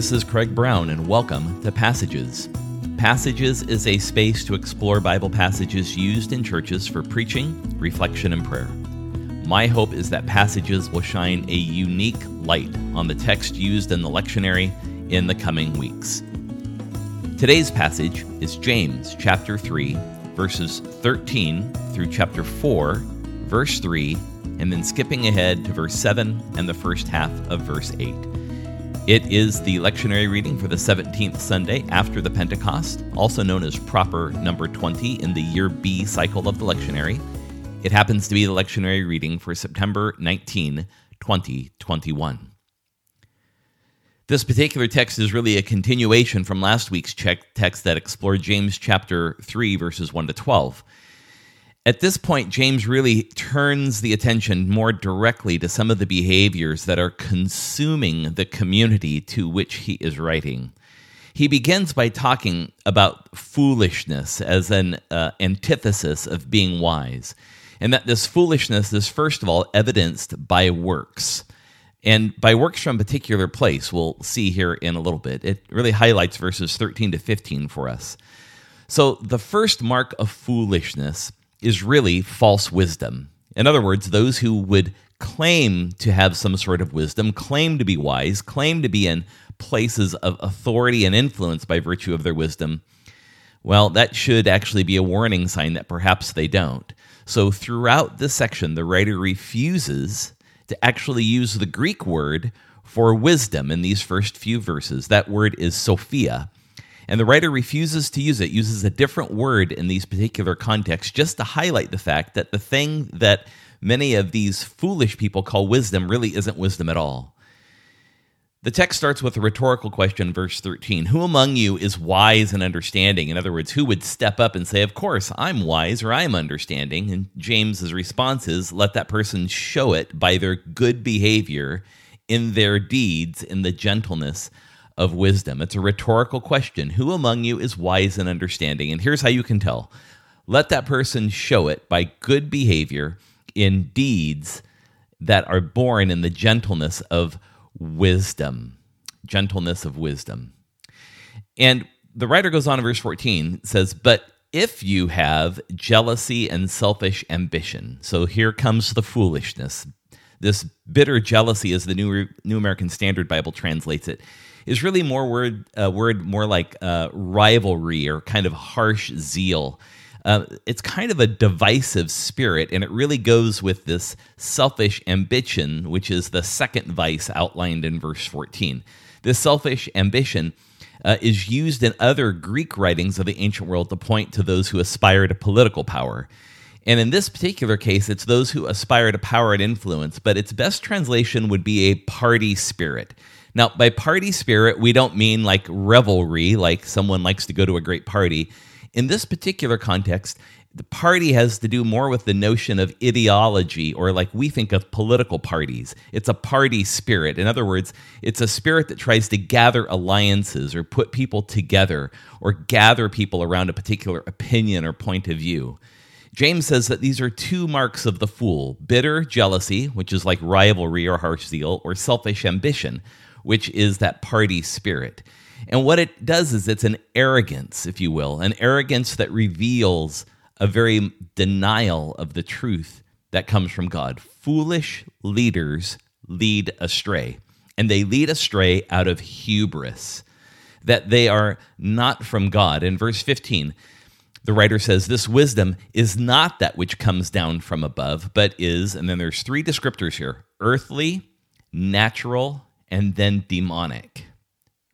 This is Craig Brown, and welcome to Passages. Passages is a space to explore Bible passages used in churches for preaching, reflection, and prayer. My hope is that passages will shine a unique light on the text used in the lectionary in the coming weeks. Today's passage is James chapter 3, verses 13 through chapter 4, verse 3, and then skipping ahead to verse 7 and the first half of verse 8. It is the lectionary reading for the 17th Sunday after the Pentecost, also known as proper number 20 in the year B cycle of the lectionary. It happens to be the lectionary reading for September 19, 2021. This particular text is really a continuation from last week's text that explored James chapter 3, verses 1 to 12. At this point, James really turns the attention more directly to some of the behaviors that are consuming the community to which he is writing. He begins by talking about foolishness as an uh, antithesis of being wise, and that this foolishness is, first of all, evidenced by works. And by works from a particular place, we'll see here in a little bit. It really highlights verses 13 to 15 for us. So, the first mark of foolishness is really false wisdom. In other words, those who would claim to have some sort of wisdom, claim to be wise, claim to be in places of authority and influence by virtue of their wisdom, well, that should actually be a warning sign that perhaps they don't. So, throughout this section, the writer refuses to actually use the Greek word for wisdom in these first few verses. That word is Sophia. And the writer refuses to use it, uses a different word in these particular contexts just to highlight the fact that the thing that many of these foolish people call wisdom really isn't wisdom at all. The text starts with a rhetorical question, verse 13 Who among you is wise and understanding? In other words, who would step up and say, Of course, I'm wise or I'm understanding? And James's response is, Let that person show it by their good behavior in their deeds, in the gentleness of wisdom. It's a rhetorical question. Who among you is wise and understanding? And here's how you can tell let that person show it by good behavior in deeds that are born in the gentleness of wisdom. Gentleness of wisdom. And the writer goes on in verse 14 says, But if you have jealousy and selfish ambition, so here comes the foolishness. This bitter jealousy, as the New, New American Standard Bible translates it, is really more word uh, word more like uh, rivalry or kind of harsh zeal. Uh, it's kind of a divisive spirit, and it really goes with this selfish ambition, which is the second vice outlined in verse 14. This selfish ambition uh, is used in other Greek writings of the ancient world to point to those who aspire to political power. And in this particular case, it's those who aspire to power and influence, but its best translation would be a party spirit. Now, by party spirit, we don't mean like revelry, like someone likes to go to a great party. In this particular context, the party has to do more with the notion of ideology or like we think of political parties. It's a party spirit. In other words, it's a spirit that tries to gather alliances or put people together or gather people around a particular opinion or point of view. James says that these are two marks of the fool bitter jealousy, which is like rivalry or harsh zeal, or selfish ambition, which is that party spirit. And what it does is it's an arrogance, if you will, an arrogance that reveals a very denial of the truth that comes from God. Foolish leaders lead astray, and they lead astray out of hubris, that they are not from God. In verse 15, the writer says, This wisdom is not that which comes down from above, but is, and then there's three descriptors here earthly, natural, and then demonic.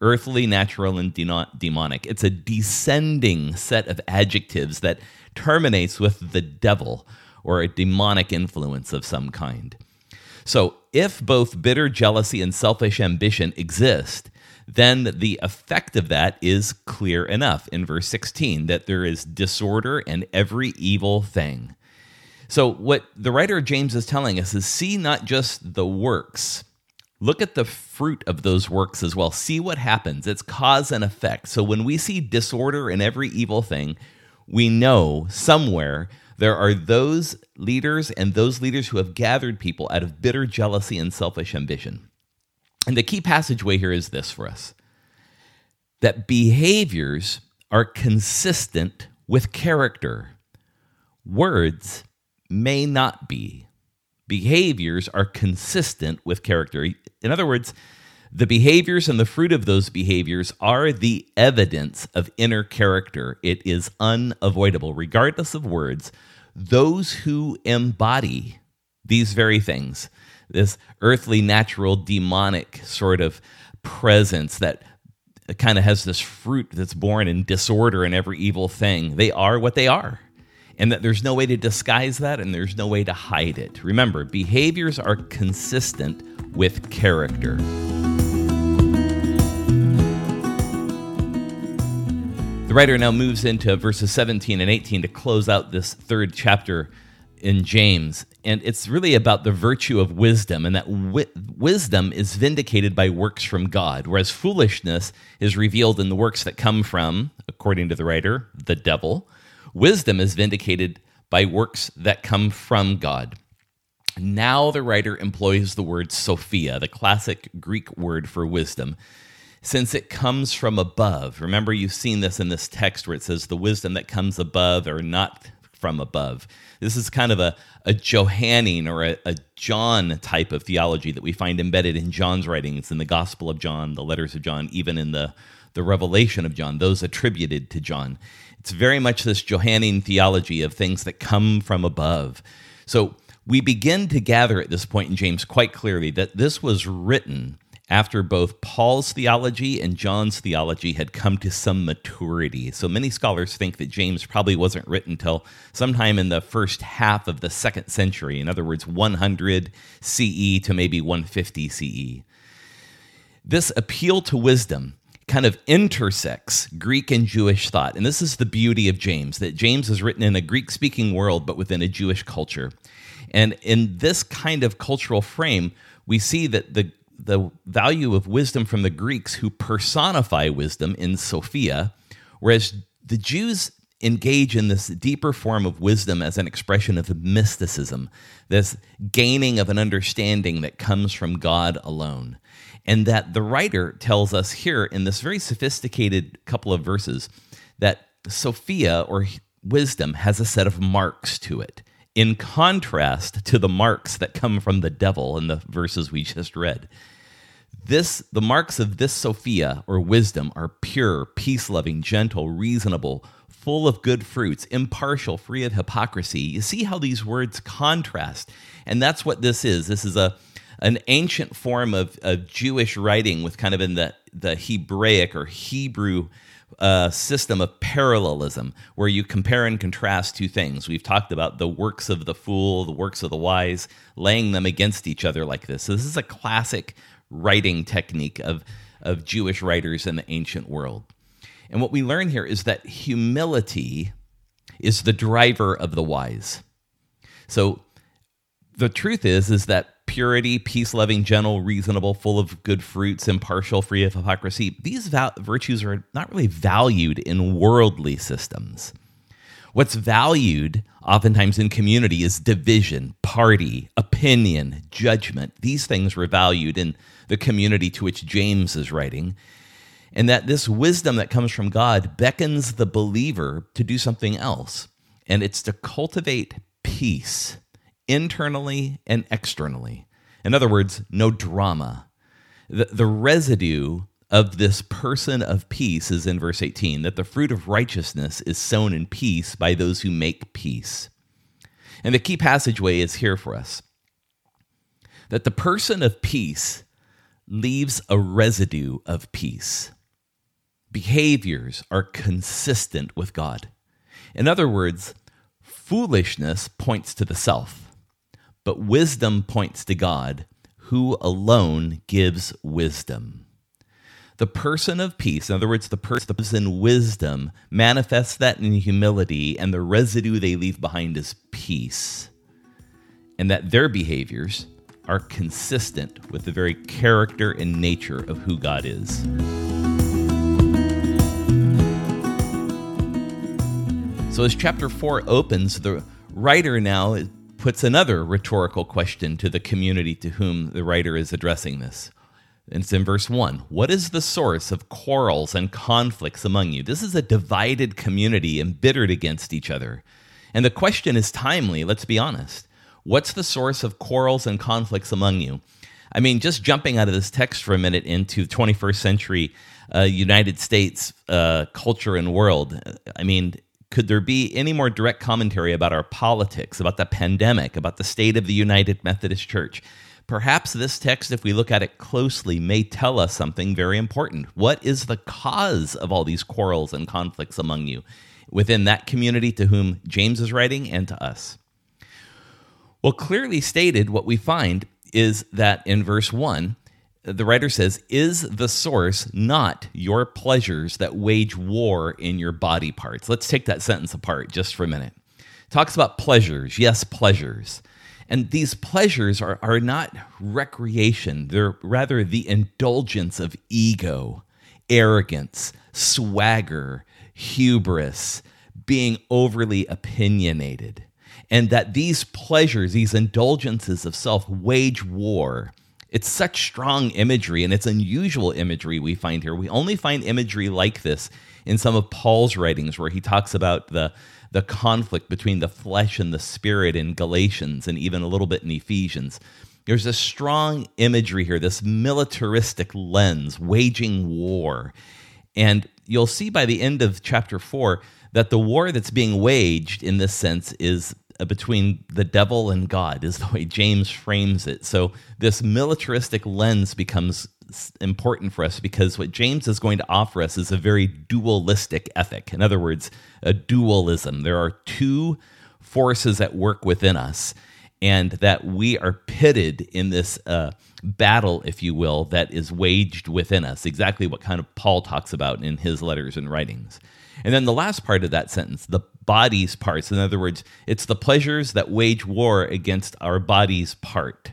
Earthly, natural, and de- demonic. It's a descending set of adjectives that terminates with the devil or a demonic influence of some kind. So, if both bitter jealousy and selfish ambition exist, then the effect of that is clear enough in verse 16 that there is disorder and every evil thing. So, what the writer James is telling us is see not just the works, Look at the fruit of those works as well. See what happens. It's cause and effect. So when we see disorder in every evil thing, we know somewhere there are those leaders and those leaders who have gathered people out of bitter jealousy and selfish ambition. And the key passageway here is this for us that behaviors are consistent with character. Words may not be. Behaviors are consistent with character. In other words, the behaviors and the fruit of those behaviors are the evidence of inner character. It is unavoidable, regardless of words. Those who embody these very things, this earthly, natural, demonic sort of presence that kind of has this fruit that's born in disorder and every evil thing, they are what they are. And that there's no way to disguise that and there's no way to hide it. Remember, behaviors are consistent with character. The writer now moves into verses 17 and 18 to close out this third chapter in James. And it's really about the virtue of wisdom, and that wi- wisdom is vindicated by works from God, whereas foolishness is revealed in the works that come from, according to the writer, the devil. Wisdom is vindicated by works that come from God. Now the writer employs the word Sophia, the classic Greek word for wisdom since it comes from above. Remember, you've seen this in this text where it says the wisdom that comes above or not from above. This is kind of a, a Johannine or a, a John type of theology that we find embedded in John's writings, in the Gospel of John, the letters of John, even in the, the revelation of John, those attributed to John. It's very much this Johannine theology of things that come from above. So we begin to gather at this point in James quite clearly that this was written after both Paul's theology and John's theology had come to some maturity. So many scholars think that James probably wasn't written until sometime in the first half of the second century, in other words, 100 CE to maybe 150 CE. This appeal to wisdom kind of intersects Greek and Jewish thought. And this is the beauty of James, that James is written in a Greek speaking world, but within a Jewish culture. And in this kind of cultural frame, we see that the the value of wisdom from the Greeks who personify wisdom in Sophia, whereas the Jews engage in this deeper form of wisdom as an expression of mysticism, this gaining of an understanding that comes from God alone. And that the writer tells us here in this very sophisticated couple of verses that Sophia or wisdom has a set of marks to it, in contrast to the marks that come from the devil in the verses we just read. This the marks of this Sophia or wisdom are pure, peace-loving, gentle, reasonable, full of good fruits, impartial, free of hypocrisy. You see how these words contrast. And that's what this is. This is a an ancient form of, of Jewish writing with kind of in the, the Hebraic or Hebrew uh, system of parallelism where you compare and contrast two things. We've talked about the works of the fool, the works of the wise, laying them against each other like this. So this is a classic writing technique of, of Jewish writers in the ancient world. And what we learn here is that humility is the driver of the wise. So the truth is is that purity, peace-loving, gentle, reasonable, full of good fruits, impartial, free of hypocrisy, these virtues are not really valued in worldly systems. What's valued oftentimes in community is division, party, opinion, judgment. These things were valued in the community to which James is writing. And that this wisdom that comes from God beckons the believer to do something else. And it's to cultivate peace internally and externally. In other words, no drama. The, the residue of this person of peace is in verse 18 that the fruit of righteousness is sown in peace by those who make peace. And the key passageway is here for us that the person of peace leaves a residue of peace. Behaviors are consistent with God. In other words, foolishness points to the self, but wisdom points to God, who alone gives wisdom. The person of peace, in other words, the person wisdom, manifests that in humility, and the residue they leave behind is peace. And that their behaviors are consistent with the very character and nature of who God is. So, as chapter 4 opens, the writer now puts another rhetorical question to the community to whom the writer is addressing this It's in verse 1. What is the source of quarrels and conflicts among you? This is a divided community embittered against each other. And the question is timely, let's be honest. What's the source of quarrels and conflicts among you? I mean, just jumping out of this text for a minute into 21st century uh, United States uh, culture and world, I mean, could there be any more direct commentary about our politics, about the pandemic, about the state of the United Methodist Church? Perhaps this text, if we look at it closely, may tell us something very important. What is the cause of all these quarrels and conflicts among you within that community to whom James is writing and to us? Well, clearly stated, what we find is that in verse 1, the writer says, Is the source not your pleasures that wage war in your body parts? Let's take that sentence apart just for a minute. talks about pleasures. Yes, pleasures. And these pleasures are, are not recreation, they're rather the indulgence of ego, arrogance, swagger, hubris, being overly opinionated. And that these pleasures, these indulgences of self, wage war. It's such strong imagery and it's unusual imagery we find here. We only find imagery like this in some of Paul's writings where he talks about the the conflict between the flesh and the spirit in Galatians and even a little bit in Ephesians. There's a strong imagery here, this militaristic lens, waging war. And you'll see by the end of chapter four that the war that's being waged in this sense is between the devil and God, is the way James frames it. So this militaristic lens becomes important for us because what James is going to offer us is a very dualistic ethic. In other words, a dualism. There are two forces at work within us, and that we are pitted in this uh, battle, if you will, that is waged within us. Exactly what kind of Paul talks about in his letters and writings. And then the last part of that sentence, the body's parts. In other words, it's the pleasures that wage war against our body's part.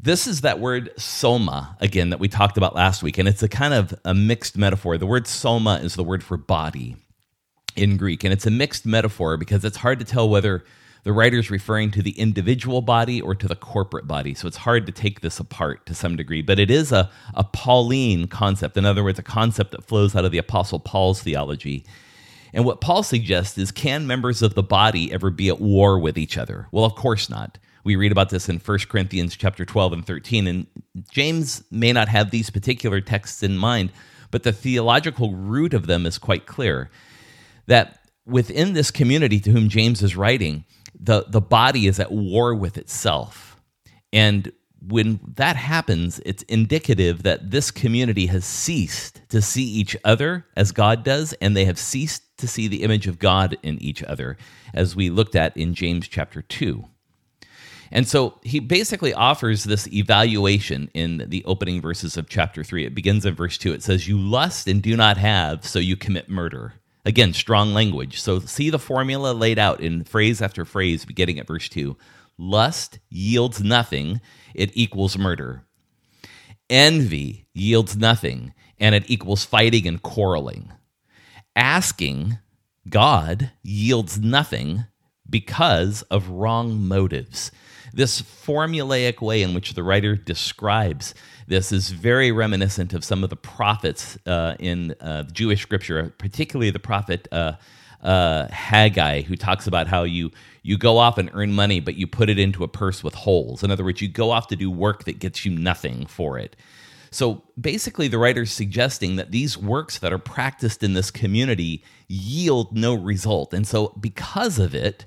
This is that word soma again that we talked about last week, and it's a kind of a mixed metaphor. The word soma is the word for body in Greek, and it's a mixed metaphor because it's hard to tell whether the writer is referring to the individual body or to the corporate body. So it's hard to take this apart to some degree, but it is a, a Pauline concept. In other words, a concept that flows out of the Apostle Paul's theology. And what Paul suggests is can members of the body ever be at war with each other? Well, of course not. We read about this in 1 Corinthians chapter 12 and 13 and James may not have these particular texts in mind, but the theological root of them is quite clear. That within this community to whom James is writing, the the body is at war with itself. And when that happens, it's indicative that this community has ceased to see each other as God does, and they have ceased to see the image of God in each other, as we looked at in James chapter 2. And so he basically offers this evaluation in the opening verses of chapter 3. It begins in verse 2. It says, You lust and do not have, so you commit murder. Again, strong language. So see the formula laid out in phrase after phrase, beginning at verse 2. Lust yields nothing, it equals murder. Envy yields nothing, and it equals fighting and quarreling. Asking God yields nothing because of wrong motives. This formulaic way in which the writer describes this is very reminiscent of some of the prophets uh, in uh, Jewish scripture, particularly the prophet uh, uh, Haggai, who talks about how you you go off and earn money, but you put it into a purse with holes. In other words, you go off to do work that gets you nothing for it. So basically, the writer's suggesting that these works that are practiced in this community yield no result. And so, because of it,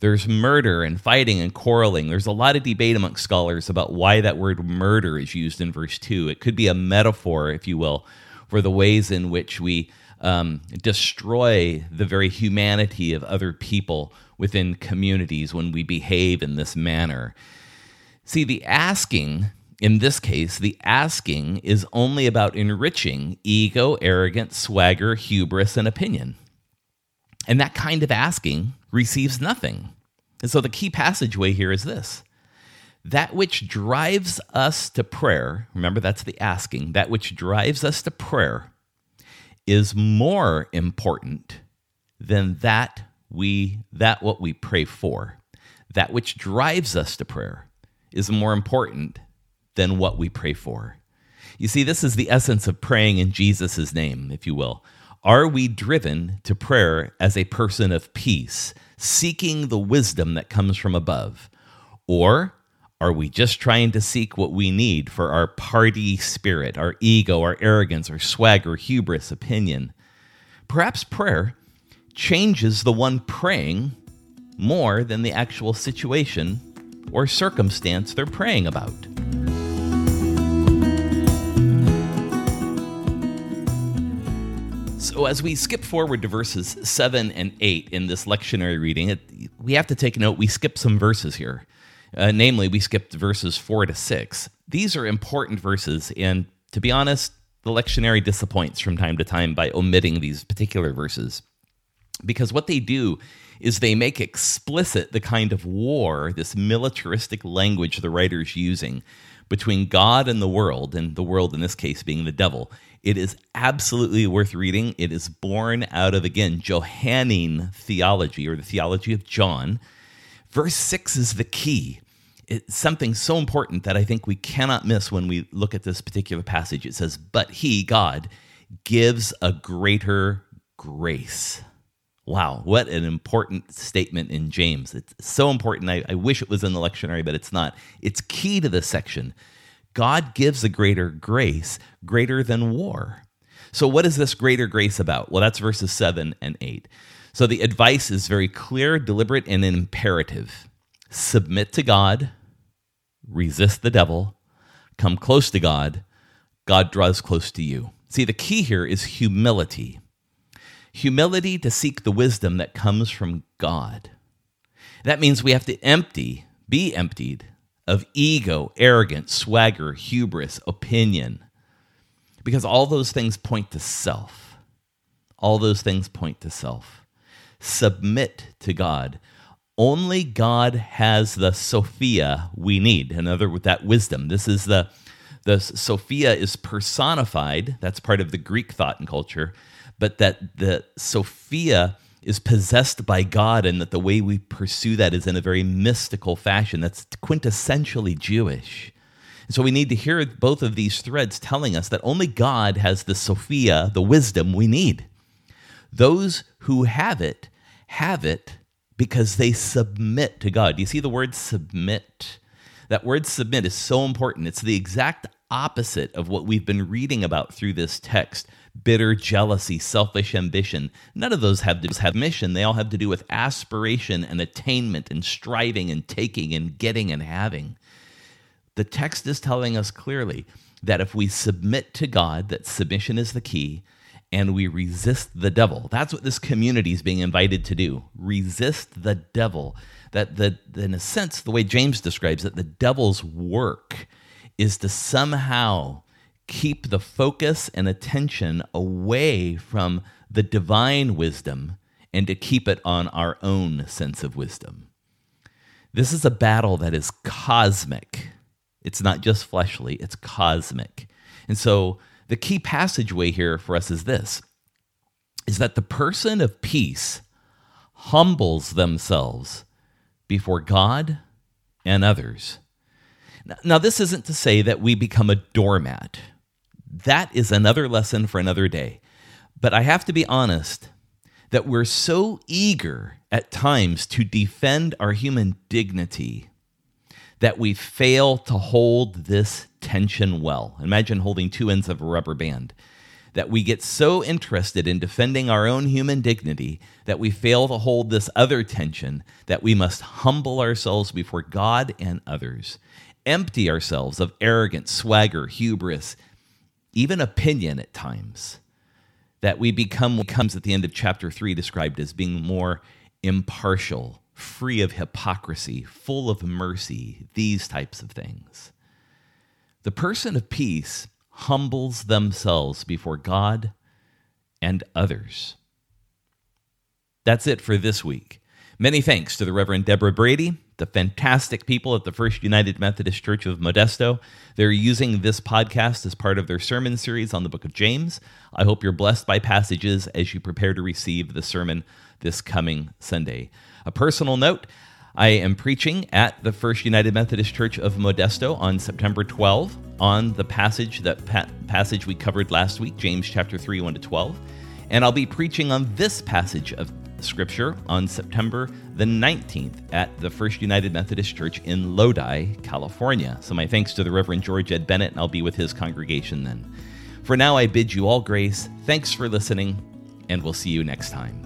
there's murder and fighting and quarreling. There's a lot of debate amongst scholars about why that word murder is used in verse 2. It could be a metaphor, if you will, for the ways in which we um, destroy the very humanity of other people within communities when we behave in this manner. See, the asking, in this case, the asking is only about enriching ego, arrogance, swagger, hubris, and opinion. And that kind of asking receives nothing. And so the key passageway here is this that which drives us to prayer, remember that's the asking, that which drives us to prayer is more important than that we that what we pray for. That which drives us to prayer is more important than what we pray for. You see, this is the essence of praying in Jesus' name, if you will. Are we driven to prayer as a person of peace, seeking the wisdom that comes from above? Or are we just trying to seek what we need for our party spirit, our ego, our arrogance, our swagger, hubris, opinion? Perhaps prayer changes the one praying more than the actual situation or circumstance they're praying about. So, as we skip forward to verses 7 and 8 in this lectionary reading, it, we have to take note we skip some verses here. Uh, namely, we skipped verses 4 to 6. These are important verses, and to be honest, the lectionary disappoints from time to time by omitting these particular verses. Because what they do is they make explicit the kind of war, this militaristic language the writer's using between God and the world, and the world in this case being the devil. It is absolutely worth reading. It is born out of, again, Johannine theology or the theology of John. Verse 6 is the key it's something so important that I think we cannot miss when we look at this particular passage. It says, But he, God, gives a greater grace. Wow, what an important statement in James. It's so important. I, I, wish it was in the lectionary, but it's not. It's key to this section. God gives a greater grace, greater than war. So, what is this greater grace about? Well, that's verses 7 and 8. So, the advice is very clear, deliberate, and imperative. Submit to God, resist the devil, come close to God, God draws close to you. See, the key here is humility humility to seek the wisdom that comes from God. That means we have to empty, be emptied of ego, arrogance, swagger, hubris, opinion, because all those things point to self. All those things point to self. Submit to God only God has the Sophia we need. Another with that wisdom. This is the the Sophia is personified. That's part of the Greek thought and culture, but that the Sophia is possessed by God, and that the way we pursue that is in a very mystical fashion. That's quintessentially Jewish. So we need to hear both of these threads telling us that only God has the Sophia, the wisdom we need. Those who have it have it because they submit to God. Do you see the word submit? That word submit is so important. It's the exact opposite of what we've been reading about through this text bitter jealousy, selfish ambition. None of those have to have mission. They all have to do with aspiration and attainment and striving and taking and getting and having. The text is telling us clearly that if we submit to God, that submission is the key, and we resist the devil. That's what this community is being invited to do. Resist the devil. That the in a sense, the way James describes it, the devil's work is to somehow keep the focus and attention away from the divine wisdom and to keep it on our own sense of wisdom. This is a battle that is cosmic. It's not just fleshly, it's cosmic. And so the key passageway here for us is this is that the person of peace humbles themselves before God and others. Now, this isn't to say that we become a doormat. That is another lesson for another day. But I have to be honest that we're so eager at times to defend our human dignity that we fail to hold this tension well. Imagine holding two ends of a rubber band. That we get so interested in defending our own human dignity that we fail to hold this other tension that we must humble ourselves before God and others, empty ourselves of arrogance, swagger, hubris, even opinion at times. That we become what comes at the end of chapter 3 described as being more impartial, free of hypocrisy, full of mercy, these types of things. The person of peace humbles themselves before God and others. That's it for this week. Many thanks to the Reverend Deborah Brady, the fantastic people at the First United Methodist Church of Modesto. They're using this podcast as part of their sermon series on the book of James. I hope you're blessed by passages as you prepare to receive the sermon this coming Sunday. A personal note I am preaching at the First United Methodist Church of Modesto on September 12 on the passage that pa- passage we covered last week, James chapter 3 1 to 12. And I'll be preaching on this passage of Scripture on September the 19th at the First United Methodist Church in Lodi, California. So, my thanks to the Reverend George Ed Bennett, and I'll be with his congregation then. For now, I bid you all grace. Thanks for listening, and we'll see you next time.